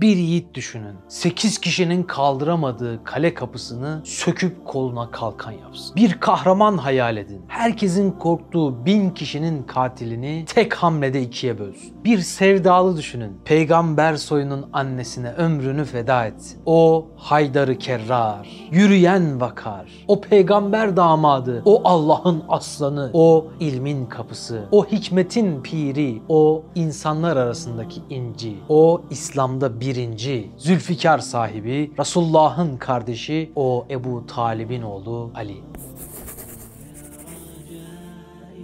Bir yiğit düşünün. 8 kişinin kaldıramadığı kale kapısını söküp koluna kalkan yapsın. Bir kahraman hayal edin. Herkesin korktuğu bin kişinin katilini tek hamlede ikiye bölsün. Bir sevdalı düşünün. Peygamber soyunun annesine ömrünü feda etsin. O Haydarı Kerrar, yürüyen vakar, o peygamber damadı, o Allah'ın aslanı, o ilmin kapısı, o hikmetin piri, o insanlar arasındaki inci, o İslam'da birinci, Zülfikar sahibi, Resulullah'ın kardeşi, o Ebu Talib'in oğlu Ali.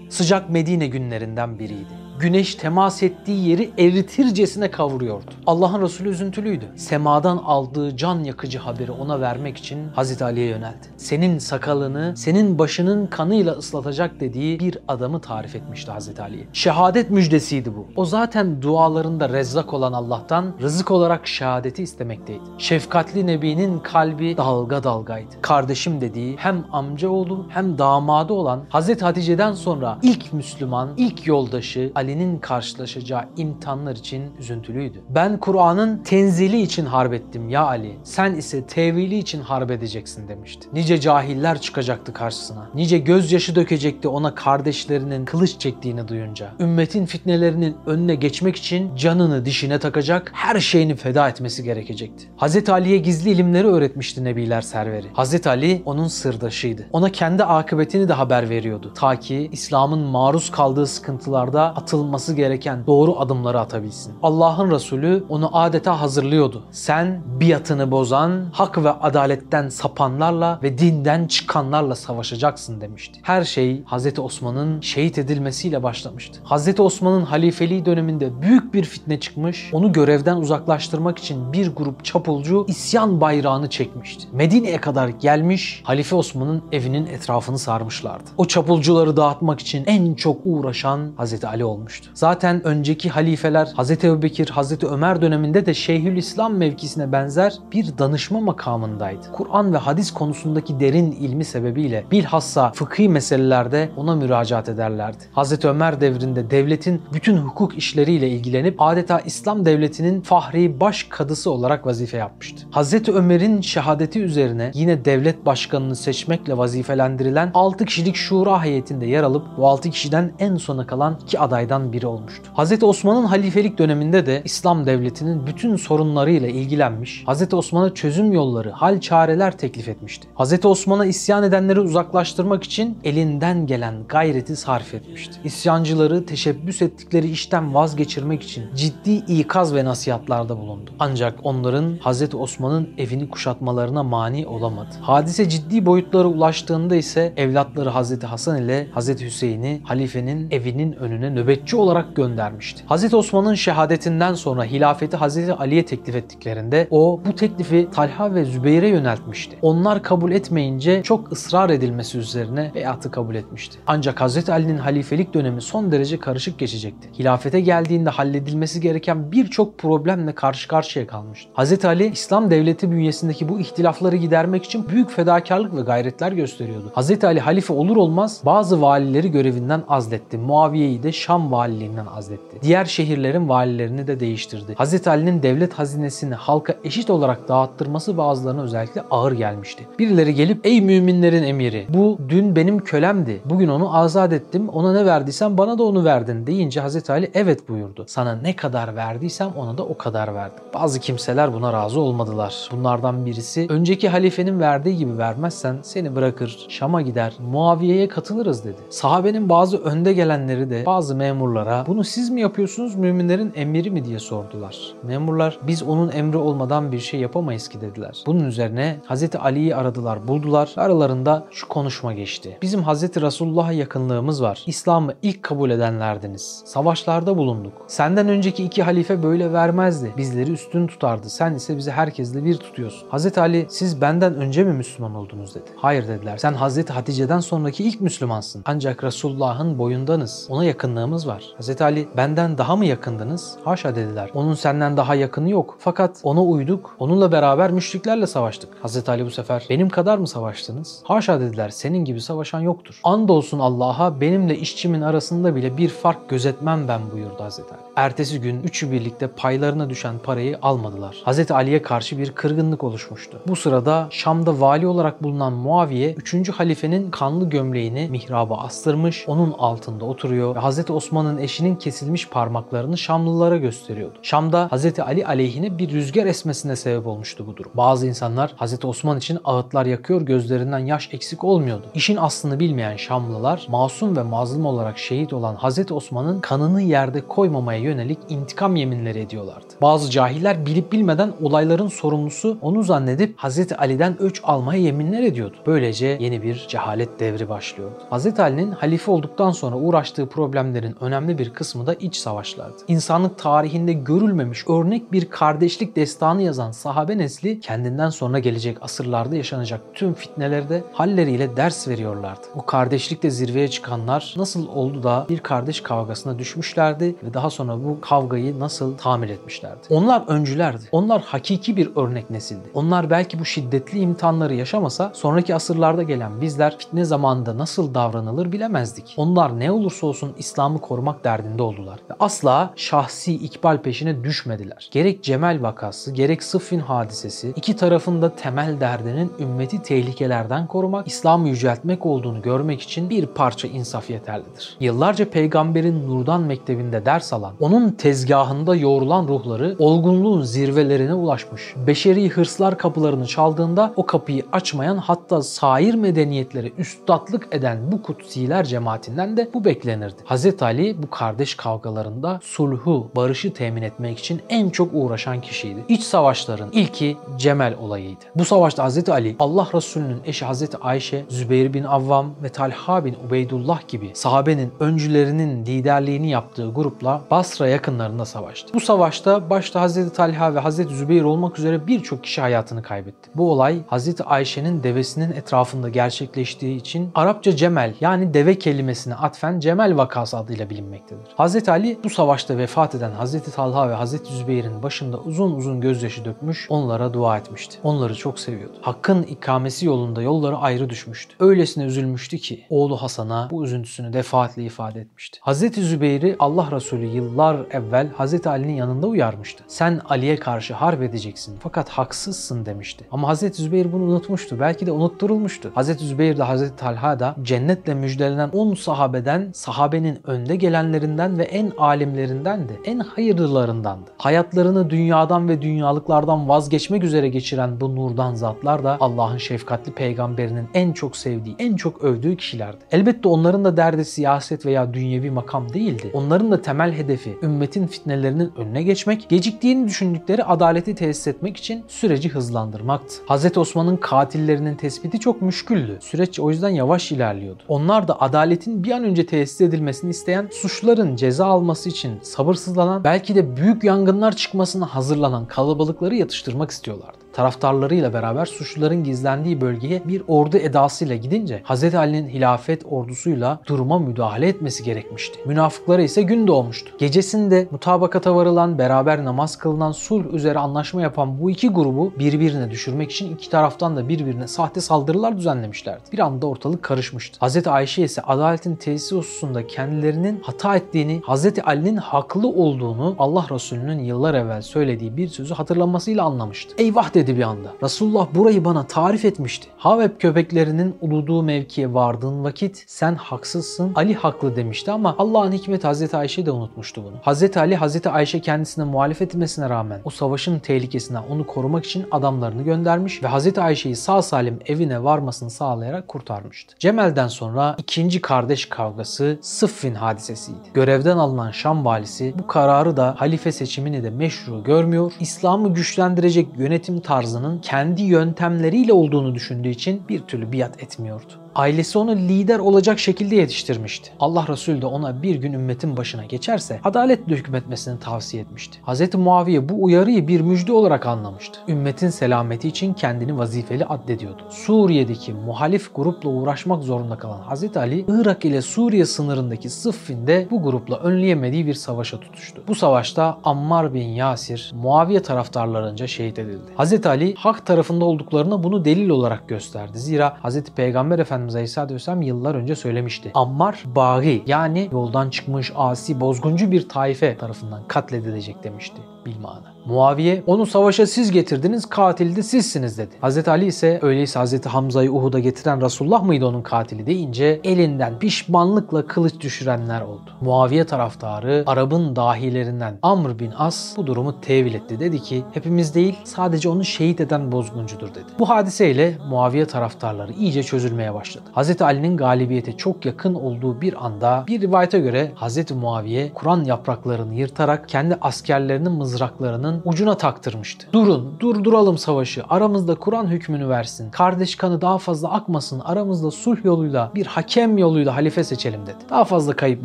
Sıcak Medine günlerinden biriydi. Güneş temas ettiği yeri eritircesine kavuruyordu. Allah'ın Resulü üzüntülüydü. Semadan aldığı can yakıcı haberi ona vermek için Hazreti Ali'ye yöneldi. Senin sakalını, senin başının kanıyla ıslatacak dediği bir adamı tarif etmişti Hazreti Ali'ye. Şehadet müjdesiydi bu. O zaten dualarında rezzak olan Allah'tan rızık olarak şehadeti istemekteydi. Şefkatli Nebi'nin kalbi dalga dalgaydı. Kardeşim dediği hem amcaoğlu hem damadı olan Hazreti Hatice'den sonra ilk Müslüman, ilk yoldaşı Ali'nin karşılaşacağı imtihanlar için üzüntülüydü. Ben Kur'an'ın tenzili için harp ettim ya Ali. Sen ise tevili için harp edeceksin demişti. Nice cahiller çıkacaktı karşısına. Nice gözyaşı dökecekti ona kardeşlerinin kılıç çektiğini duyunca. Ümmetin fitnelerinin önüne geçmek için canını dişine takacak, her şeyini feda etmesi gerekecekti. Hz. Ali'ye gizli ilimleri öğretmişti Nebiler serveri. Hz. Ali onun sırdaşıydı. Ona kendi akıbetini de haber veriyordu. Ta ki İslam'ın maruz kaldığı sıkıntılarda atılması gereken doğru adımları atabilsin. Allah'ın Resulü onu adeta hazırlıyordu. Sen biatını bozan, hak ve adaletten sapanlarla ve dinden çıkanlarla savaşacaksın demişti. Her şey Hz. Osman'ın şehit edilmesiyle başlamıştı. Hz. Osman'ın halifeliği döneminde büyük bir fitne çıkmış, onu görevden uzaklaştırmak için bir grup çapulcu isyan bayrağını çekmişti. Medine'ye kadar gelmiş, Halife Osman'ın evinin etrafını sarmışlardı. O çapulcuları dağıtmak için en çok uğraşan Hz. Ali olmuştu. Zaten önceki halifeler Hz. Ebubekir, Hz. Ömer döneminde de Şeyhülislam mevkisine benzer bir danışma makamındaydı. Kur'an ve hadis konusundaki derin ilmi sebebiyle bilhassa fıkhi meselelerde ona müracaat ederlerdi. Hz. Ömer devrinde devletin bütün hukuk işleriyle ilgilenip adeta İslam devletinin fahri baş kadısı olarak vazife yapmıştı. Hz. Ömer'in şehadeti üzerine yine devlet başkanını seçmekle vazifelendirilen 6 kişilik şura heyetinde yer alıp bu 6 kişiden en sona kalan iki adaydan biri olmuştu. Hz. Osman'ın halifelik döneminde de İslam devletinin bütün sorunlarıyla ilgilenmiş, Hz. Osman'a çözüm yolları, hal çareler teklif etmişti. Hz. Osman'a isyan edenleri uzaklaştırmak için elinden gelen gayreti sarf etmişti. İsyancıları teşebbüs ettikleri işten vazgeçirmek için ciddi ikaz ve nasihatlarda bulundu. Ancak onların Hz. Osman'ın evini kuşatmalarına mani olamadı. Hadise ciddi boyutlara ulaştığında ise evlatları Hz. Hasan ile Hz. Hüseyin'i halifenin evinin önüne nöbetçi olarak göndermişti. Hz. Osman'ın şehadetinden sonra hilafeti Hz. Ali'ye teklif ettiklerinde o bu teklifi Talha ve Zübeyir'e yöneltmişti. Onlar kabul etmeyince çok ısrar edilmesi üzerine beyatı kabul etmişti. Ancak Hz. Ali'nin halifelik dönemi son derece karışık geçecekti. Hilafete geldiğinde halledilmesi gereken birçok problemle karşı karşıya kalmıştı. Hz. Ali İslam devleti bünyesindeki bu ihtilafları gidermek için büyük fedakarlık ve gayretler gösteriyordu. Hz. Ali halife olur olmaz bazı valileri görevinden azletti. Muaviye'yi de Şam valiliğinden azletti. Diğer şehirlerin valilerini de değiştirdi. Hz. Ali'nin devlet hazinesini halka eşit olarak dağıttırması bazılarına özellikle ağır gelmişti. Birileri gelip ey müminlerin emiri bu dün benim kölemdi. Bugün onu azat ettim. Ona ne verdiysen bana da onu verdin deyince Hz. Ali evet buyurdu. Sana ne kadar verdiysem ona da o kadar verdim. Bazı kimseler buna razı olmadılar. Bunlardan birisi önceki halifenin verdiği gibi vermezsen seni bırakır Şam'a gider Muaviye'ye katılırız dedi. Sahabenin bazı önde gelenleri de bazı memurlara bunu siz mi yapıyorsunuz müminlerin emiri mi diye sordular. Memurlar biz onun emri olmadan bir şey yapamayız ki dediler. Bunun üzerine Hz. Ali'yi aradılar buldular. Aralarında şu konuşma geçti. Bizim Hz. Resulullah'a yakınlığımız var. İslam'ı ilk kabul edenlerdiniz. Savaşlarda bulunduk. Senden önceki iki halife böyle vermezdi. Bizleri üstün tutardı. Sen ise bizi herkesle bir tutuyorsun. Hz. Ali siz benden önce mi Müslüman oldunuz dedi. Hayır dediler. Sen Hz. Hatice'den sonraki ilk Müslümansın. Ancak Resulullah'ın boyundanız. Ona yakınlığımız yakınlığınız var. Hz. Ali benden daha mı yakındınız? Haşa dediler. Onun senden daha yakını yok. Fakat ona uyduk. Onunla beraber müşriklerle savaştık. Hz. Ali bu sefer benim kadar mı savaştınız? Haşa dediler. Senin gibi savaşan yoktur. Andolsun Allah'a benimle işçimin arasında bile bir fark gözetmem ben buyurdu Hz. Ali. Ertesi gün üçü birlikte paylarına düşen parayı almadılar. Hz. Ali'ye karşı bir kırgınlık oluşmuştu. Bu sırada Şam'da vali olarak bulunan Muaviye 3. halifenin kanlı gömleğini mihraba astırmış, onun altında oturuyor ve Hz. Osman'ın eşinin kesilmiş parmaklarını Şamlılara gösteriyordu. Şam'da Hz. Ali aleyhine bir rüzgar esmesine sebep olmuştu bu durum. Bazı insanlar Hz. Osman için ağıtlar yakıyor, gözlerinden yaş eksik olmuyordu. İşin aslını bilmeyen Şamlılar masum ve mazlum olarak şehit olan Hz. Osman'ın kanını yerde koymamaya yönelik intikam yeminleri ediyorlardı. Bazı cahiller bilip bilmeden olayların sorumlusu onu zannedip Hz. Ali'den öç almaya yeminler ediyordu. Böylece yeni bir cehalet devri başlıyordu. Hz. Ali'nin halife olduktan sonra uğraştığı problemlerin önemli bir kısmı da iç savaşlardı. İnsanlık tarihinde görülmemiş örnek bir kardeşlik destanı yazan sahabe nesli kendinden sonra gelecek asırlarda yaşanacak tüm fitnelerde halleriyle ders veriyorlardı. Bu kardeşlikte zirveye çıkanlar nasıl oldu da bir kardeş kavgasına düşmüşlerdi ve daha sonra bu kavgayı nasıl tamir etmişlerdi. Onlar öncülerdi. Onlar hakiki bir örnek nesildi. Onlar belki bu şiddetli imtihanları yaşamasa sonraki asırlarda gelen bizler fitne zamanında nasıl davranılır bilemezdik. Onlar ne olursa olsun İslam'ı korumak derdinde oldular. Ve asla şahsi ikbal peşine düşmediler. Gerek Cemal vakası, gerek Sıffin hadisesi iki tarafında temel derdinin ümmeti tehlikelerden korumak, İslam'ı yüceltmek olduğunu görmek için bir parça insaf yeterlidir. Yıllarca peygamberin nurdan mektebinde ders alan, onun tezgahında yoğrulan ruhları olgunluğun zirvelerine ulaşmış. Beşeri hırslar kapılarını çaldığında o kapıyı açmayan hatta sair medeniyetlere üstadlık eden bu kutsiler cemaatinden de bu beklenirdi. Hz. Ali bu kardeş kavgalarında sulhu, barışı temin etmek için en çok uğraşan kişiydi. İç savaşların ilki Cemel olayıydı. Bu savaşta Hz. Ali Allah Resulü'nün eşi Hz. Ayşe, Zübeyir bin Avvam ve Talha bin Ubeydullah gibi sahabenin öncülerinin liderliğini yaptığı grupla Basra yakınlarında savaştı. Bu savaşta başta Hz. Talha ve Hz. Zübeyir olmak üzere birçok kişi hayatını kaybetti. Bu olay Hz. Ayşe'nin devesinin etrafında gerçekleştiği için Arapça Cemel yani deve kelimesine atfen Cemel vakası adıyla bilinmektedir. Hz. Ali bu savaşta vefat eden Hz. Talha ve Hz. Zübeyir'in başında uzun uzun gözyaşı dökmüş, onlara dua etmişti. Onları çok seviyordu. Hakkın ikamesi yolunda yolları ayrı düşmüştü. Öylesine üzülmüştü ki oğlu Hasan'a bu üzüntüsünü defaatle ifade etmişti. Hz. Zübeyir'i Allah Resulü yıllar evvel Hz. Ali'nin yanında uyarmıştı. Sen Ali'ye karşı harp edeceksin fakat haksızsın demişti. Ama Hz. Zübeyir bunu unutmuştu. Belki de unutturulmuştu. Hz. Zübeyir de Hz. Talha da cennetle müjdelenen 10 sahabeden, sahabenin önde gelenlerinden ve en alimlerinden de, en hayırlılarındandı. Hayatlarını dünyadan ve dünyalıklardan vazgeçmek üzere geçiren bu nurdan zatlar da Allah'ın şefkatli peygamberinin en çok sevdiği, en çok övdüğü kişilerdi. Elbette onların da derdi siyaset veya dünyevi makam değildi. Onların da temel hedefi ümmetin fitnelerinin önüne geçmek, geciktiğini düşündükleri adaleti tesis etmek için süreci hızlandırmaktı. Hz. Osman'ın katillerinin tespiti çok müşküldü. Süreç o yüzden yavaş ilerliyordu. Onlar da adaletin bir an önce tesis edilmesini isteyen, suçların ceza alması için sabırsızlanan, belki de büyük yangınlar çıkmasına hazırlanan kalabalıkları yatıştırmak istiyorlardı taraftarlarıyla beraber suçluların gizlendiği bölgeye bir ordu edasıyla gidince Hz. Ali'nin hilafet ordusuyla duruma müdahale etmesi gerekmişti. Münafıklara ise gün doğmuştu. Gecesinde mutabakata varılan, beraber namaz kılınan, sulh üzere anlaşma yapan bu iki grubu birbirine düşürmek için iki taraftan da birbirine sahte saldırılar düzenlemişlerdi. Bir anda ortalık karışmıştı. Hz. Ayşe ise adaletin tesisi hususunda kendilerinin hata ettiğini, Hz. Ali'nin haklı olduğunu Allah Resulü'nün yıllar evvel söylediği bir sözü hatırlamasıyla anlamıştı. Eyvah dedi bir anda. Resulullah burayı bana tarif etmişti. Havep köpeklerinin uluduğu mevkiye vardığın vakit sen haksızsın, Ali haklı demişti ama Allah'ın hikmeti Hz. Ayşe de unutmuştu bunu. Hz. Ali, Hz. Ayşe kendisine muhalefet etmesine rağmen o savaşın tehlikesinden onu korumak için adamlarını göndermiş ve Hz. Ayşe'yi sağ salim evine varmasını sağlayarak kurtarmıştı. Cemel'den sonra ikinci kardeş kavgası Sıffin hadisesiydi. Görevden alınan Şam valisi bu kararı da halife seçimini de meşru görmüyor, İslam'ı güçlendirecek yönetim tarzının kendi yöntemleriyle olduğunu düşündüğü için bir türlü biat etmiyordu. Ailesi onu lider olacak şekilde yetiştirmişti. Allah Resulü de ona bir gün ümmetin başına geçerse adaletle hükmetmesini tavsiye etmişti. Hz. Muaviye bu uyarıyı bir müjde olarak anlamıştı. Ümmetin selameti için kendini vazifeli addediyordu. Suriye'deki muhalif grupla uğraşmak zorunda kalan Hz. Ali, Irak ile Suriye sınırındaki Sıffin'de bu grupla önleyemediği bir savaşa tutuştu. Bu savaşta Ammar bin Yasir, Muaviye taraftarlarınca şehit edildi. Hz. Ali hak tarafında olduklarına bunu delil olarak gösterdi. Zira Hz. Peygamber Efendimiz Aleyhisselatü Vesselam yıllar önce söylemişti. Ammar bagi yani yoldan çıkmış asi bozguncu bir taife tarafından katledilecek demişti bilmana. Muaviye onu savaşa siz getirdiniz katil de sizsiniz dedi. Hz. Ali ise öyleyse Hz. Hamza'yı Uhud'a getiren Resulullah mıydı onun katili deyince elinden pişmanlıkla kılıç düşürenler oldu. Muaviye taraftarı Arap'ın dahilerinden Amr bin As bu durumu tevil etti. Dedi ki hepimiz değil sadece onu şehit eden bozguncudur dedi. Bu hadiseyle Muaviye taraftarları iyice çözülmeye başladı. Hz. Ali'nin galibiyete çok yakın olduğu bir anda bir rivayete göre Hz. Muaviye Kur'an yapraklarını yırtarak kendi askerlerinin mızraklarının ucuna taktırmıştı. Durun, durduralım savaşı. Aramızda Kur'an hükmünü versin. Kardeş kanı daha fazla akmasın. Aramızda sulh yoluyla bir hakem yoluyla halife seçelim dedi. Daha fazla kayıp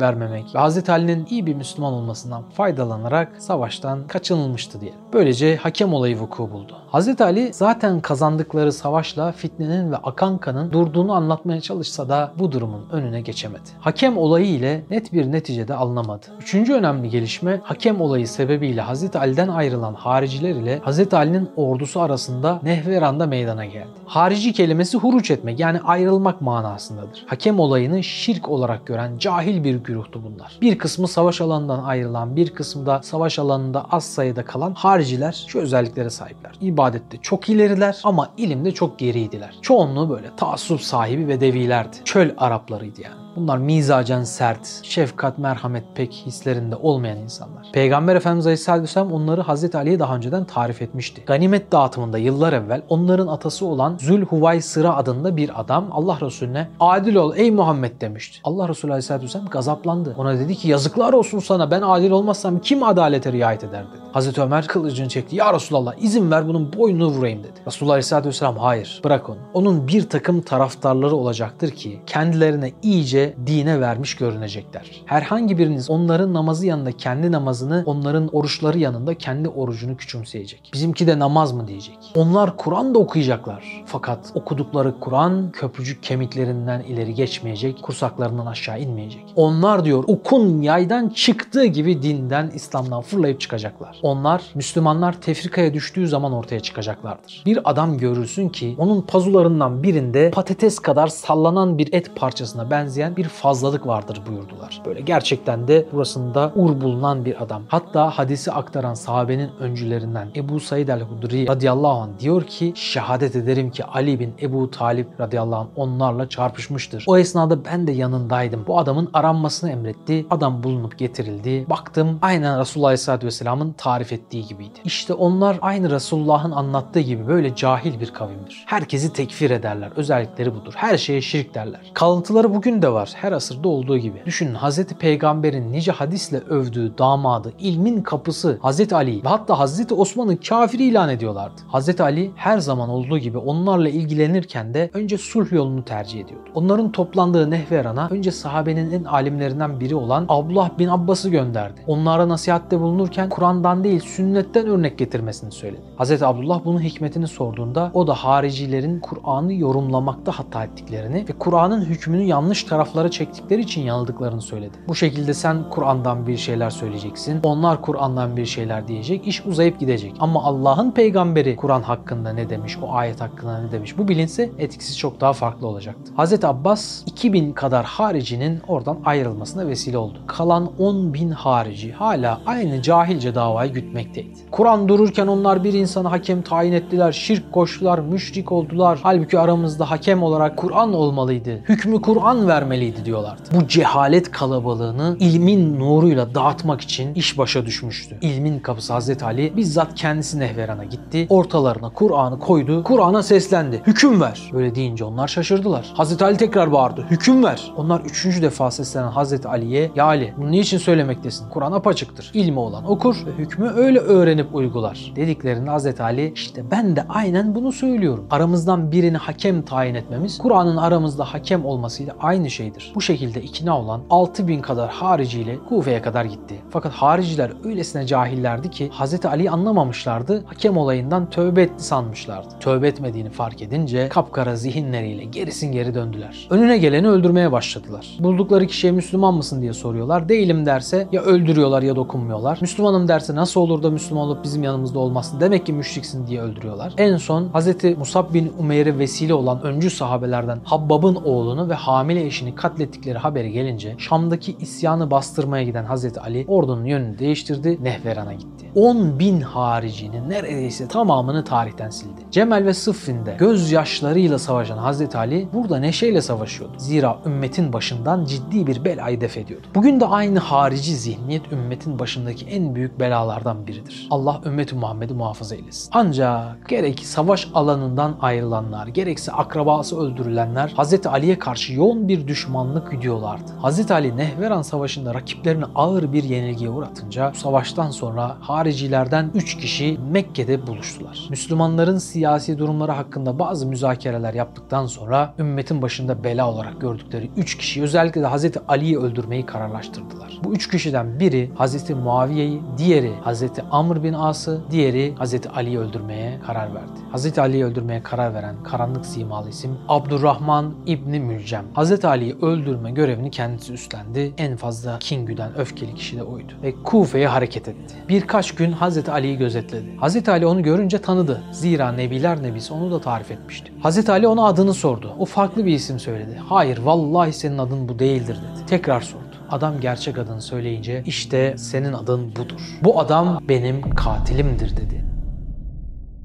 vermemek ve Hz. Ali'nin iyi bir Müslüman olmasından faydalanarak savaştan kaçınılmıştı diye. Böylece hakem olayı vuku buldu. Hz. Ali zaten kazandıkları savaşla fitnenin ve akan kanın durduğunu anlatmaya çalışsa da bu durumun önüne geçemedi. Hakem olayı ile net bir neticede alınamadı. Üçüncü önemli gelişme hakem olayı sebebiyle Hz. Ali'den ayrılan hariciler ile Hz. Ali'nin ordusu arasında Nehveran'da meydana geldi. Harici kelimesi huruç etmek yani ayrılmak manasındadır. Hakem olayını şirk olarak gören cahil bir güruhtu bunlar. Bir kısmı savaş alanından ayrılan, bir kısmı da savaş alanında az sayıda kalan hariciler şu özelliklere sahipler. İbadette çok ileriler ama ilimde çok geriydiler. Çoğunluğu böyle taassup sahibi ve devilerdi. Çöl Araplarıydı yani. Bunlar mizacen sert, şefkat, merhamet pek hislerinde olmayan insanlar. Peygamber Efendimiz Aleyhisselatü Vesselam onları Hazreti Ali'ye daha önceden tarif etmişti. Ganimet dağıtımında yıllar evvel onların atası olan Zülhuvay Sıra adında bir adam Allah Resulüne adil ol ey Muhammed demişti. Allah Resulü Aleyhisselatü Vesselam gazaplandı. Ona dedi ki yazıklar olsun sana ben adil olmazsam kim adalete riayet eder dedi. Hazreti Ömer kılıcını çekti. Ya Resulallah izin ver bunun boynunu vurayım dedi. Resulullah Aleyhisselatü Vesselam hayır bırak onu. Onun bir takım taraftarları olacaktır ki kendilerine iyice dine vermiş görünecekler. Herhangi biriniz onların namazı yanında kendi namazını, onların oruçları yanında kendi orucunu küçümseyecek. Bizimki de namaz mı diyecek. Onlar Kur'an da okuyacaklar. Fakat okudukları Kur'an köprücük kemiklerinden ileri geçmeyecek, kursaklarından aşağı inmeyecek. Onlar diyor okun yaydan çıktığı gibi dinden, İslam'dan fırlayıp çıkacaklar. Onlar Müslümanlar tefrikaya düştüğü zaman ortaya çıkacaklardır. Bir adam görürsün ki onun pazularından birinde patates kadar sallanan bir et parçasına benzeyen bir fazlalık vardır buyurdular. Böyle gerçekten de burasında ur bulunan bir adam. Hatta hadisi aktaran sahabenin öncülerinden Ebu Said el-Hudri radıyallahu anh diyor ki şehadet ederim ki Ali bin Ebu Talip radıyallahu anh onlarla çarpışmıştır. O esnada ben de yanındaydım. Bu adamın aranmasını emretti. Adam bulunup getirildi. Baktım aynen Resulullah Aleyhisselatü Vesselam'ın tarif ettiği gibiydi. İşte onlar aynı Resulullah'ın anlattığı gibi böyle cahil bir kavimdir. Herkesi tekfir ederler. Özellikleri budur. Her şeye şirk derler. Kalıntıları bugün de var. Her asırda olduğu gibi. Düşünün Hz. Peygamber'in nice hadisle övdüğü damadı, ilmin kapısı Hz. Ali ve hatta Hz. Osman'ı kafir ilan ediyorlardı. Hz. Ali her zaman olduğu gibi onlarla ilgilenirken de önce sulh yolunu tercih ediyordu. Onların toplandığı Nehveran'a önce sahabenin en alimlerinden biri olan Abdullah bin Abbas'ı gönderdi. Onlara nasihatte bulunurken Kur'an'dan değil sünnetten örnek getirmesini söyledi. Hz. Abdullah bunun hikmetini sorduğunda o da haricilerin Kur'an'ı yorumlamakta hata ettiklerini ve Kur'an'ın hükmünü yanlış taraflara çektikleri için yanıldıklarını söyledi. Bu şekilde sen Kur'an'dan bir şeyler söyleyeceksin. Onlar Kur'an'dan bir şeyler diyecek. iş uzayıp gidecek. Ama Allah'ın peygamberi Kur'an hakkında ne demiş, o ayet hakkında ne demiş bu bilinse etkisi çok daha farklı olacaktı. Hz. Abbas 2000 kadar haricinin oradan ayrılmasına vesile oldu. Kalan 10 bin harici hala aynı cahilce davayı gütmekteydi. Kur'an dururken onlar bir insanı hakem tayin ettiler, şirk koştular, müşrik oldular. Halbuki aramızda hakem olarak Kur'an olmalıydı. Hükmü Kur'an vermeliydi diyorlardı. Bu cehalet kalabalığını ilmin nuruyla dağıtmak için iş başa düşmüştü. İlmin kapısı Hazreti Ali bizzat kendisi Nehveran'a gitti. Ortalarına Kur'an'ı koydu. Kur'an'a seslendi. Hüküm ver. Böyle deyince onlar şaşırdılar. Hazreti Ali tekrar bağırdı. Hüküm ver. Onlar üçüncü defa seslenen Hazreti Ali'ye Ya Ali bunu niçin söylemektesin? Kur'an apaçıktır. İlmi olan okur ve hükmü öyle öğrenip uygular. Dediklerinde Hazreti Ali işte ben de aynen bunu söylüyorum. Aramızdan birini hakem tayin etmemiz Kur'an'ın aramızda hakem olmasıyla aynı şeydir. Bu şekilde ikna olan 6000 kadar hariciyle Kufe'ye kadar gitti. Fakat hariciler öylesine cahillerdi ki Hazreti Ali'yi anlamamışlardı. Hakem olayından tövbe etti sanmışlardı. Tövbe etmediğini fark edince kapkara zihinleriyle gerisin geri döndüler. Önüne geleni öldürmeye başladılar. Buldukları kişiye Müslüman mısın diye soruyorlar. Değilim derse ya öldürüyorlar ya dokunmuyorlar. Müslümanım derse nasıl olur da Müslüman olup bizim yanımızda olmasın demek ki müşriksin diye öldürüyorlar. En son Hazreti Musab bin Umeyr'e vesile olan öncü sahabelerden Habbab'ın oğlunu ve hamile eşini katlettikleri haberi gelince Şam'daki isyanı bastırmaya giden Hazreti Ali ordunun yönünü değiştirdi, Nehveran'a gitti. 10 bin haricinin neredeyse tamamını tarihten sildi. Cemel ve Sıffin'de gözyaşlarıyla savaşan Hazreti Ali burada neşeyle savaşıyordu. Zira ümmetin başından ciddi bir belayı def ediyordu. Bugün de aynı harici zihniyet ümmetin başındaki en büyük belalardan biridir. Allah ümmeti Muhammed'i muhafaza eylesin. Ancak gerek savaş alanından ayrılanlar, gerekse akrabası öldürülenler Hazreti Ali'ye karşı yoğun bir düşmanlık güdüyorlardı. Hazreti Ali Nehveran Savaşı'nda rakiplerini ağır bir yenilgiye uğratınca bu savaştan sonra haricilerden 3 kişi Mekke'de buluştular. Müslümanların siyasi durumları hakkında bazı müzakereler yaptıktan sonra ümmetin başında bela olarak gördükleri 3 kişi özellikle de Hazreti Ali'yi öldürmeyi kararlaştırdılar. Bu 3 kişiden biri Hazreti Muaviye'yi, diğeri Hazreti Amr bin As'ı, diğeri Hazreti Ali'yi öldürmeye karar verdi. Hazreti Ali'yi öldürmeye karar veren karanlık simalı isim Abdurrahman İbni Mülcem. Hazreti Ali'yi öldürme görevini kendisi üstlendi. En fazla kin güden öfkeli kişi de oydu. Ve Kufe'ye hareket etti. Birkaç gün Hazreti Ali'yi gözetledi. Hazreti Ali onu görünce tanıdı. Zira Nebiler Nebisi onu da tarif etmişti. Hazreti Ali ona adını sordu. O farklı bir isim söyledi. Hayır vallahi senin adın bu değildir dedi. Tekrar sordu. Adam gerçek adını söyleyince işte senin adın budur. Bu adam benim katilimdir dedi.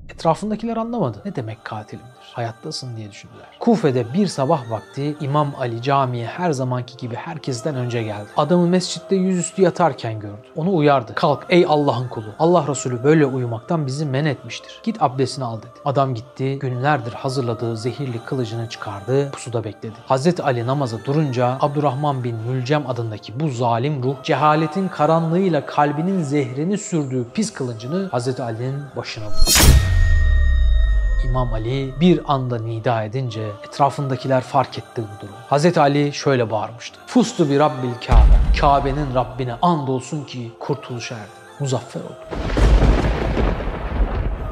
Etrafındakiler anlamadı. Ne demek katilimdir? Hayattasın diye düşündüler. Kufe'de bir sabah vakti İmam Ali camiye her zamanki gibi herkesten önce geldi. Adamı mescitte yüzüstü yatarken gördü. Onu uyardı. Kalk ey Allah'ın kulu. Allah Resulü böyle uyumaktan bizi men etmiştir. Git abdestini al dedi. Adam gitti. Günlerdir hazırladığı zehirli kılıcını çıkardı. Pusuda bekledi. Hazreti Ali namaza durunca Abdurrahman bin Mülcem adındaki bu zalim ruh cehaletin karanlığıyla kalbinin zehrini sürdüğü pis kılıncını Hazreti Ali'nin başına vurdu. İmam Ali bir anda nida edince etrafındakiler fark etti bu durumu. Hz. Ali şöyle bağırmıştı. Fustu bir Rabbil Kabe. Kabe'nin Rabbine andolsun ki kurtuluşa erdi. Muzaffer oldu.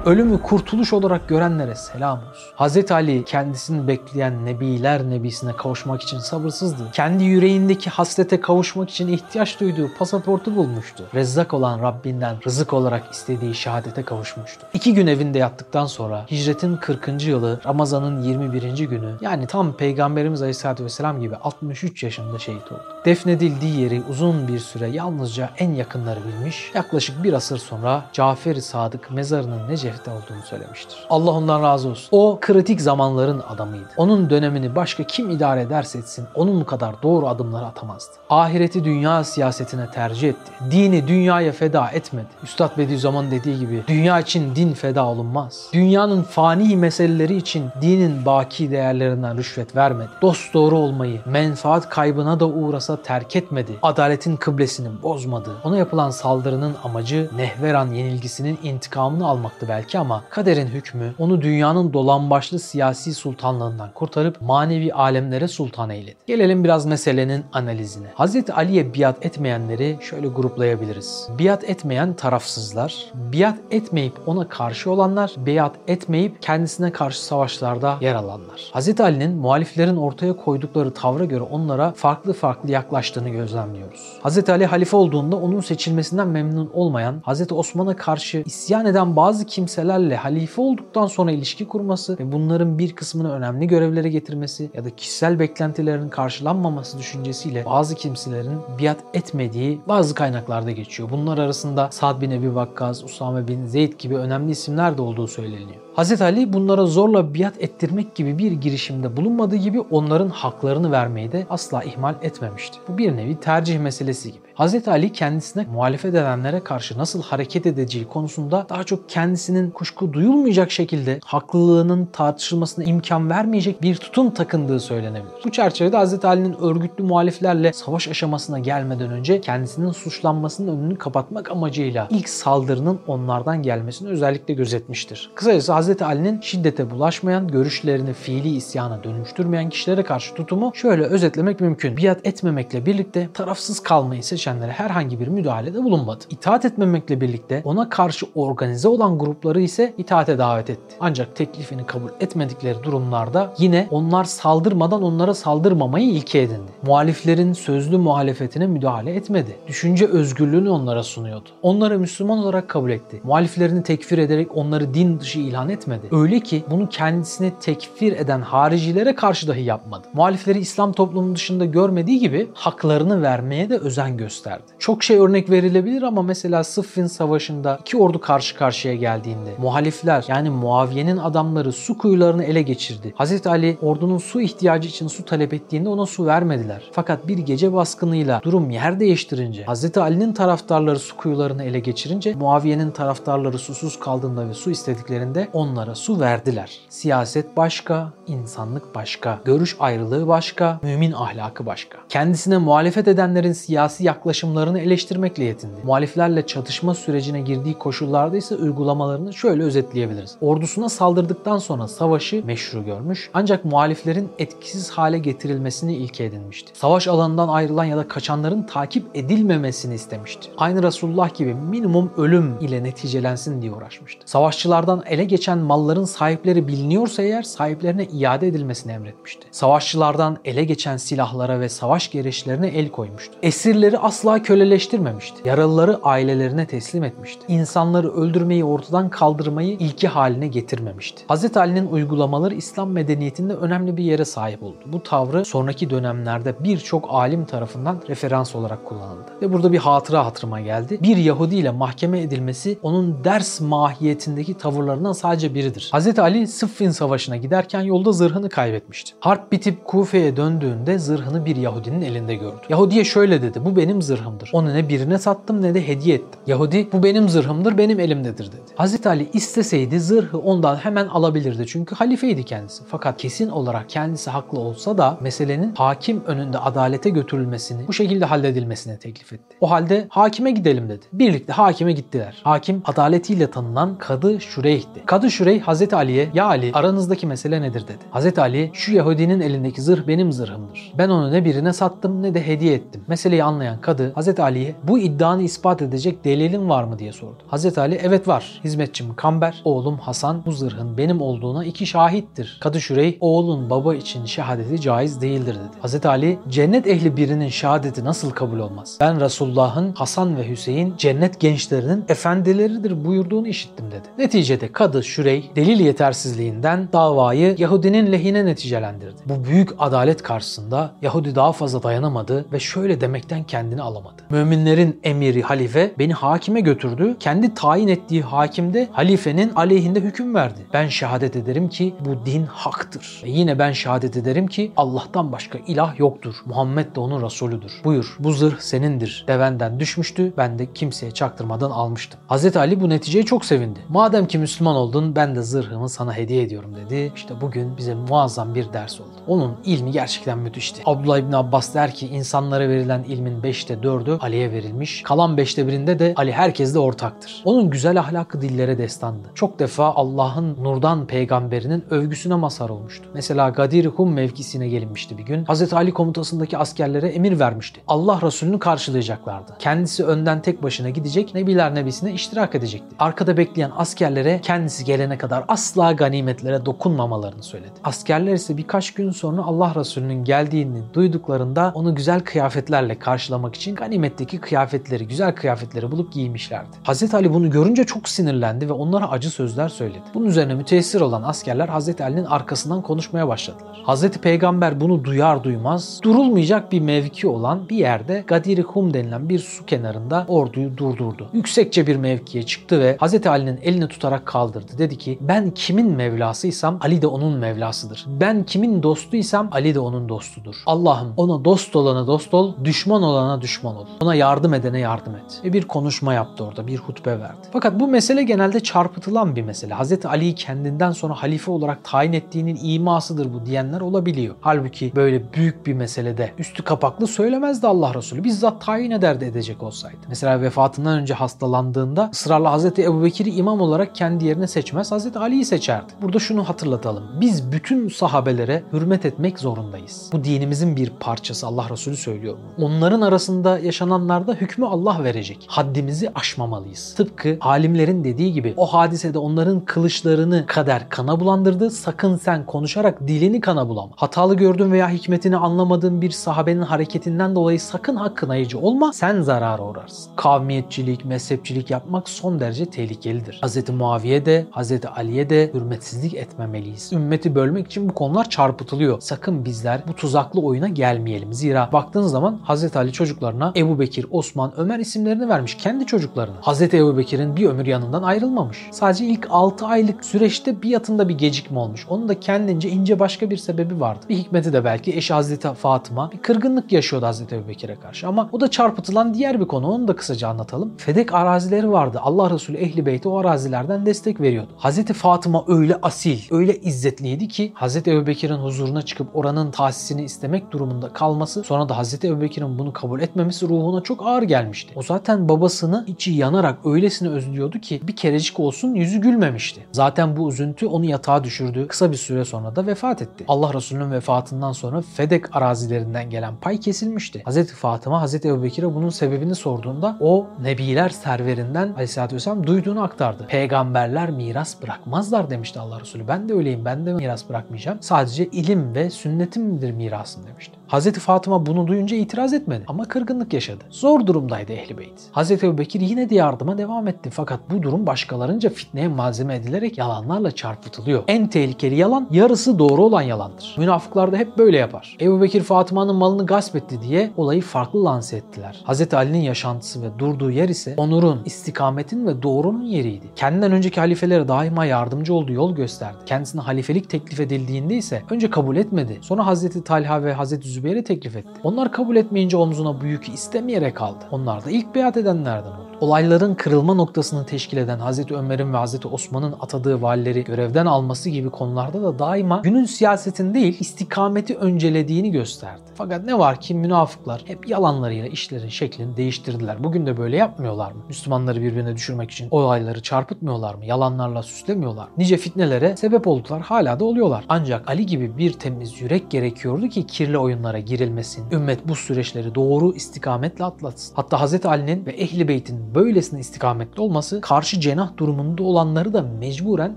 Ölümü kurtuluş olarak görenlere selam olsun. Hz. Ali kendisini bekleyen Nebiler Nebisine kavuşmak için sabırsızdı. Kendi yüreğindeki hasrete kavuşmak için ihtiyaç duyduğu pasaportu bulmuştu. Rezzak olan Rabbinden rızık olarak istediği şehadete kavuşmuştu. İki gün evinde yattıktan sonra hicretin 40. yılı Ramazan'ın 21. günü yani tam Peygamberimiz Aleyhisselatü Vesselam gibi 63 yaşında şehit oldu. Defnedildiği yeri uzun bir süre yalnızca en yakınları bilmiş. Yaklaşık bir asır sonra Cafer-i Sadık mezarının Necef Necef'te olduğunu söylemiştir. Allah ondan razı olsun. O kritik zamanların adamıydı. Onun dönemini başka kim idare ederse etsin onun kadar doğru adımları atamazdı. Ahireti dünya siyasetine tercih etti. Dini dünyaya feda etmedi. Üstad Bediüzzaman dediği gibi dünya için din feda olunmaz. Dünyanın fani meseleleri için dinin baki değerlerinden rüşvet vermedi. Dost doğru olmayı, menfaat kaybına da uğrasa terk etmedi. Adaletin kıblesini bozmadı. Ona yapılan saldırının amacı Nehveran yenilgisinin intikamını almaktı belki belki ama kaderin hükmü onu dünyanın dolambaçlı siyasi sultanlığından kurtarıp manevi alemlere sultan eyledi. Gelelim biraz meselenin analizine. Hz. Ali'ye biat etmeyenleri şöyle gruplayabiliriz. Biat etmeyen tarafsızlar, biat etmeyip ona karşı olanlar, biat etmeyip kendisine karşı savaşlarda yer alanlar. Hz. Ali'nin muhaliflerin ortaya koydukları tavra göre onlara farklı farklı yaklaştığını gözlemliyoruz. Hz. Ali halife olduğunda onun seçilmesinden memnun olmayan, Hz. Osman'a karşı isyan eden bazı kimseler kimselerle halife olduktan sonra ilişki kurması ve bunların bir kısmını önemli görevlere getirmesi ya da kişisel beklentilerin karşılanmaması düşüncesiyle bazı kimselerin biat etmediği bazı kaynaklarda geçiyor. Bunlar arasında Sa'd bin Ebi Vakkaz, Usame bin Zeyd gibi önemli isimler de olduğu söyleniyor. Hz. Ali bunlara zorla biat ettirmek gibi bir girişimde bulunmadığı gibi onların haklarını vermeyi de asla ihmal etmemişti. Bu bir nevi tercih meselesi gibi. Hz. Ali kendisine muhalefet edenlere karşı nasıl hareket edeceği konusunda daha çok kendisinin kuşku duyulmayacak şekilde haklılığının tartışılmasına imkan vermeyecek bir tutum takındığı söylenebilir. Bu çerçevede Hz. Ali'nin örgütlü muhaliflerle savaş aşamasına gelmeden önce kendisinin suçlanmasının önünü kapatmak amacıyla ilk saldırının onlardan gelmesini özellikle gözetmiştir. Kısacası Hz. Ali'nin şiddete bulaşmayan, görüşlerini fiili isyana dönüştürmeyen kişilere karşı tutumu şöyle özetlemek mümkün. Biat etmemekle birlikte tarafsız kalmayı seçenlere herhangi bir müdahalede bulunmadı. İtaat etmemekle birlikte ona karşı organize olan grupları ise itaate davet etti. Ancak teklifini kabul etmedikleri durumlarda yine onlar saldırmadan onlara saldırmamayı ilke edindi. Muhaliflerin sözlü muhalefetine müdahale etmedi. Düşünce özgürlüğünü onlara sunuyordu. Onları Müslüman olarak kabul etti. Muhaliflerini tekfir ederek onları din dışı ilan etmedi. Öyle ki bunu kendisine tekfir eden haricilere karşı dahi yapmadı. Muhalifleri İslam toplumu dışında görmediği gibi haklarını vermeye de özen gösterdi. Çok şey örnek verilebilir ama mesela Sıffin Savaşı'nda iki ordu karşı karşıya geldiğinde muhalifler yani Muaviye'nin adamları su kuyularını ele geçirdi. Hz. Ali ordunun su ihtiyacı için su talep ettiğinde ona su vermediler. Fakat bir gece baskınıyla durum yer değiştirince Hz. Ali'nin taraftarları su kuyularını ele geçirince Muaviye'nin taraftarları susuz kaldığında ve su istediklerinde onlara su verdiler. Siyaset başka, insanlık başka, görüş ayrılığı başka, mümin ahlakı başka. Kendisine muhalefet edenlerin siyasi yaklaşımlarını eleştirmekle yetindi. Muhaliflerle çatışma sürecine girdiği koşullarda ise uygulamalarını şöyle özetleyebiliriz. Ordusuna saldırdıktan sonra savaşı meşru görmüş ancak muhaliflerin etkisiz hale getirilmesini ilke edinmişti. Savaş alanından ayrılan ya da kaçanların takip edilmemesini istemişti. Aynı Resulullah gibi minimum ölüm ile neticelensin diye uğraşmıştı. Savaşçılardan ele geçen malların sahipleri biliniyorsa eğer sahiplerine iade edilmesini emretmişti. Savaşçılardan ele geçen silahlara ve savaş gereçlerine el koymuştu. Esirleri asla köleleştirmemişti. Yaralıları ailelerine teslim etmişti. İnsanları öldürmeyi ortadan kaldırmayı ilki haline getirmemişti. Hz. Ali'nin uygulamaları İslam medeniyetinde önemli bir yere sahip oldu. Bu tavrı sonraki dönemlerde birçok alim tarafından referans olarak kullanıldı. Ve burada bir hatıra hatırıma geldi. Bir Yahudi ile mahkeme edilmesi onun ders mahiyetindeki tavırlarından sadece biridir. Hz. Ali Sıffin Savaşı'na giderken yolda zırhını kaybetmişti. Harp bitip Kufe'ye döndüğünde zırhını bir Yahudinin elinde gördü. Yahudi'ye şöyle dedi. Bu benim zırhımdır. Onu ne birine sattım ne de hediye ettim. Yahudi bu benim zırhımdır benim elimdedir dedi. Hz. Ali isteseydi zırhı ondan hemen alabilirdi. Çünkü halifeydi kendisi. Fakat kesin olarak kendisi haklı olsa da meselenin hakim önünde adalete götürülmesini, bu şekilde halledilmesine teklif etti. O halde hakime gidelim dedi. Birlikte hakime gittiler. Hakim adaletiyle tanınan Kadı Şureyh'ti. Kadı Şureyh Hz. Ali'ye ya Ali aranızdaki mesele nedir dedi. Hz. Ali şu Yahudinin elindeki zırh benim zırhımdır. Ben onu ne birine sattım ne de hediye ettim. Meseleyi anlayan kadı Hz. Ali'ye bu iddianı ispat edecek delilin var mı diye sordu. Hz. Ali evet var. Hizmetçim Kamber, oğlum Hasan bu zırhın benim olduğuna iki şahittir. Kadı Şurey oğlun baba için şehadeti caiz değildir dedi. Hz. Ali cennet ehli birinin şehadeti nasıl kabul olmaz? Ben Resulullah'ın Hasan ve Hüseyin cennet gençlerinin efendileridir buyurduğunu işittim dedi. Neticede Kadı Şurey delil yetersizliğinden davayı Yahudinin lehine neticelendirdi. Bu büyük adalet karşısında Yahudi daha fazla dayanamadı ve şöyle demekten kendini alamadı. Müminlerin emiri halife beni hakime götürdü. Kendi tayin ettiği hakim de halifenin aleyhinde hüküm verdi. Ben şehadet ederim ki bu din haktır. Ve yine ben şehadet ederim ki Allah'tan başka ilah yoktur. Muhammed de onun Resulüdür. Buyur bu zırh senindir. Devenden düşmüştü. Ben de kimseye çaktırmadan almıştım. Hz. Ali bu neticeye çok sevindi. Madem ki Müslüman oldun ben de zırhımı sana hediye ediyorum dedi. İşte bugün bize muazzam bir ders oldu. Onun ilmi gerçekten müthişti. Abdullah İbni Abbas der ki insanlara verilen ilmin 5'te 4'ü Ali'ye verilmiş. Kalan 5'te birinde de Ali herkesle ortaktır. Onun güzel ahlakı dillere destandı. Çok defa Allah'ın nurdan peygamberinin övgüsüne mazhar olmuştu. Mesela Gadir Hum mevkisine gelinmişti bir gün. Hz. Ali komutasındaki askerlere emir vermişti. Allah Resulü'nü karşılayacaklardı. Kendisi önden tek başına gidecek, Nebiler Nebisi'ne iştirak edecekti. Arkada bekleyen askerlere kendisi gelene kadar asla ganimetlere dokunmamalarını söyledi. Askerler ise birkaç gün sonra Allah Resulü'nün geldiğini duyduklarında onu güzel kıyafetlerle karşılamak için ganimetteki kıyafetleri, güzel kıyafetleri bulup giymişlerdi. Hz. Ali bunu görünce çok sinirlendi ve onlara acı sözler söyledi. Bunun üzerine müteessir olan askerler Hz. Ali'nin arkasından konuşmaya başladılar. Hz. Peygamber bunu duyar duymaz durulmayacak bir mevki olan bir yerde Gadir Hum denilen bir su kenarında orduyu durdurdu. Yüksekçe bir mevkiye çıktı ve Hz. Ali'nin elini tutarak kaldırdı. Dedi ki ben kimin Mevlasıysam Ali de onun Mevlasıdır. Ben kimin dostuysam Ali de onun dostudur. Allah'ım ona dost olana dost ol, düşman olana düşman ol. Ona yardım edene yardım et. Ve bir konuşma yaptı orada, bir hutbe verdi. Fakat bu mesele genelde çarpıtılan bir mesele. Hz. Ali'yi kendinden sonra halife olarak tayin ettiğinin imasıdır bu diyenler olabiliyor. Halbuki böyle büyük bir meselede üstü kapaklı söylemezdi Allah Resulü. Bizzat tayin ederdi edecek olsaydı. Mesela vefatından önce hastalandığında ısrarla Hz. Ebu Bekir'i imam olarak kendi yerine seçmez. Hz. Ali'yi seçerdi. Burada şunu hatırlatalım. Biz bütün sahabelere hürmet etmek zorundayız. Bu dinimizin bir parçası Allah Resulü söylüyor. Onların arasında yaşananlarda hükmü Allah verecek. Haddimizi aşmamalıyız. Tıpkı alimlerin dediği gibi o hadisede onların kılıçlarını kader kana bulandırdı. Sakın sen konuşarak dilini kana bulama. Hatalı gördüğün veya hikmetini anlamadığın bir sahabenin hareketinden dolayı sakın hakkınayıcı olma. Sen zarara uğrarsın. Kavmiyetçilik, mezhepçilik yapmak son derece tehlikelidir. Hz. Muaviye de, Hz. Ali'ye de hürmetsizlik etmemeliyiz. Ümmeti bölmek için bu konular çarpıtılıyor. Sakın bizler bu tuzaklı oyuna gelmeyelim. Zira baktığınız zaman Hz. Ali çocuklarına Ebu Bekir, Osman, Ömer isimlerini vermiş. Kendi çocuklarına. Hz. Ebu Bekir'in bir ömür yanından ayrılmamış. Sadece ilk 6 aylık süreçte bir yatında bir gecikme olmuş. Onun da kendince ince başka bir sebebi vardı. Bir hikmeti de belki eşi Hazreti Fatıma bir kırgınlık yaşıyordu Hazreti Ebu Bekir'e karşı. Ama o da çarpıtılan diğer bir konu. Onu da kısaca anlatalım. Fedek arazileri vardı. Allah Resulü Ehli Beyt'e o arazilerden destek veriyordu. Hazreti Fatıma öyle asil, öyle izzetliydi ki Hazreti Ebu Bekir'in huzuruna çıkıp oranın tahsisini istemek durumunda kalması sonra da Hazreti Ebu Bekir'in bunu kabul etmemesi ruhuna çok ağır gelmişti. O zaten babasını içi yanarak öylesine özlüyordu ki bir kerecik olsun yüzü gülmemişti. Zaten bu üzüntü onu yatağa düşürdü. Kısa bir süre sonra da vefat etti. Allah Resulü'nün vefatından sonra Fedek arazilerinden gelen pay kesilmişti. Hazreti Fatıma Hazreti Ebu Bekir'e bunun sebebini sorduğunda o Nebiler serverinden Aleyhisselatü Vesselam duyduğunu aktardı. Peygamberler miras bırakmazlar demişti Allah Resulü. Ben de öyleyim ben de miras bırakmayacağım. Sadece ilim ve sünnetimdir mirasım demişti. Hazreti Fatıma bunu duyunca itiraz etmedi ama kırgınlık yaşadı. Zor durumdaydı Ehli Beyt. Hazreti Ebu Bekir yine de yardıma devam etti fakat bu durum başkalarınca fitneye malzeme edilerek yalanlarla çarpıtılıyor. En tehlikeli yalan yarısı doğru olan yalandır. Münafıklar da hep böyle yapar. Ebu Bekir Fatıma'nın malını gasp etti diye olayı farklı lanse ettiler. Hazreti Ali'nin yaşantısı ve durduğu yer ise onurun, istikametin ve doğrunun yeriydi. Kendinden önceki halifelere daima yardımcı olduğu yol gösterdi. Kendisine halifelik teklif edildiğinde ise önce kabul etmedi. Sonra Hazreti Talha ve Hazreti Zübeyir'e teklif etti. Onlar kabul etmeyince omzuna bu yükü istemeyerek aldı. Onlar da ilk beyat edenlerden oldu. Olayların kırılma noktasını teşkil eden Hazreti Ömer'in ve Hazreti Osman'ın atadığı valileri görevden alması gibi konularda da daima günün siyasetin değil istikameti öncelediğini gösterdi. Fakat ne var ki münafıklar hep yalanlarıyla işlerin şeklini değiştirdiler. Bugün de böyle yapmıyorlar mı? Müslümanları birbirine düşürmek için olayları çarpıtmıyorlar mı? Yalanlarla süslemiyorlar mı? Nice fitnelere sebep oldular. Hala da oluyorlar. Ancak Ali gibi bir temiz yürek gerekiyordu ki kirli oyunlara girilmesin. Ümmet bu süreçleri doğru istikametle atlatsın. Hatta Hazreti Ali'nin ve Ehli Beyt'in böylesine istikametli olması karşı cenah durumunda olanları da mecburen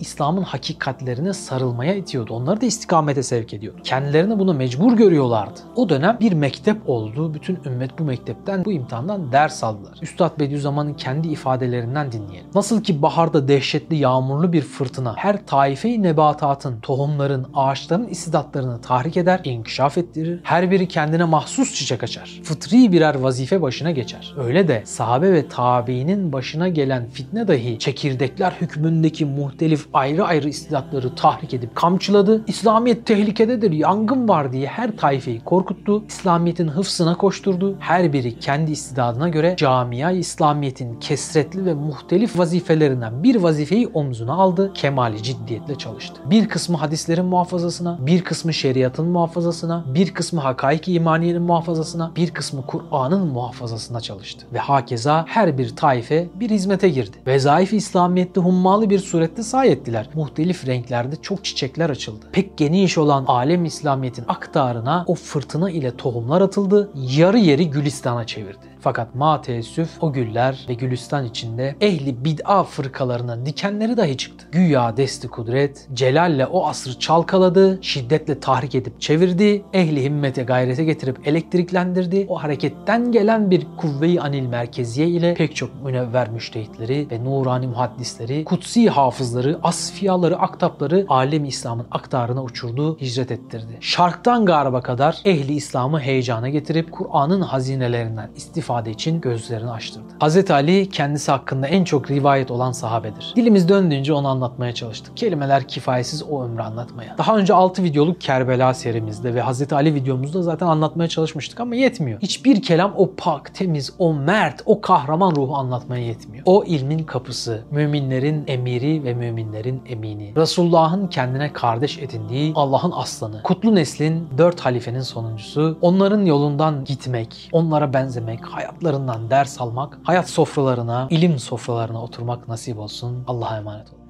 İslam'ın hakikatlerine sarılmaya itiyordu. Onları da istikamete sevk ediyordu. Kendilerini buna mecbur görüyorlardı. O dönem bir mektep oldu. Bütün ümmet bu mektepten, bu imtihandan ders aldılar. Üstad Bediüzzaman'ın kendi ifadelerinden dinleyelim. Nasıl ki baharda dehşetli yağmurlu bir fırtına her taife-i nebatatın, tohumların, ağaçların istidatlarını tahrik eder, inkişaf ettirir. Her biri kendine mahsus çiçek açar. Fıtri birer vazife başına geçer. Öyle de sahabe ve tabiinin başına gelen fitne dahi çekirdekler hükmündeki muhtelif ayrı ayrı istidatları tahrik edip kamçıladı. İslamiyet tehlikededir, yangın var diye her taifeyi korkuttu. İslamiyet'in hıfsına koşturdu. Her biri kendi istidadına göre camia İslamiyet'in kesretli ve muhtelif vazifelerinden bir vazifeyi omzuna aldı. Kemali ciddiyetle çalıştı. Bir kısmı hadislerin muhafazasına, bir kısmı şeriatın muhafazasına, bir kısmı hakaik imaniyenin muhafazasına, bir kısmı Kur'an'ın muhafazasına çalıştı. Ve hakeza her bir taife bir hizmete girdi. Vezaif-i İslamiyet'te hummalı bir surette sahi ettiler. Muhtelif renklerde çok çiçekler açıldı. Pek geniş olan alem İslamiyet'in aktarına o fırtına ile tohumlar atıldı. Yarı yeri Gülistan'a çevirdi. Fakat ma teessüf o güller ve gülistan içinde ehli bid'a fırkalarının dikenleri dahi çıktı. Güya desti kudret, celalle o asrı çalkaladı, şiddetle tahrik edip çevirdi, ehli himmete gayrete getirip elektriklendirdi. O hareketten gelen bir kuvve-i anil merkeziye ile pek çok münevver müştehitleri ve nurani muhaddisleri, kutsi hafızları, asfiyaları, aktapları alem İslam'ın aktarına uçurdu, hicret ettirdi. Şarktan garba kadar ehli İslam'ı heyecana getirip Kur'an'ın hazinelerinden istifade ifade için gözlerini açtırdı. Hz. Ali kendisi hakkında en çok rivayet olan sahabedir. Dilimiz döndüğünce onu anlatmaya çalıştık. Kelimeler kifayetsiz o ömrü anlatmaya. Daha önce 6 videoluk Kerbela serimizde ve Hz. Ali videomuzda zaten anlatmaya çalışmıştık ama yetmiyor. Hiçbir kelam o pak, temiz, o mert, o kahraman ruhu anlatmaya yetmiyor. O ilmin kapısı, müminlerin emiri ve müminlerin emini. Resulullah'ın kendine kardeş edindiği Allah'ın aslanı. Kutlu neslin dört halifenin sonuncusu. Onların yolundan gitmek, onlara benzemek, hayatlarından ders almak, hayat sofralarına, ilim sofralarına oturmak nasip olsun. Allah'a emanet olun.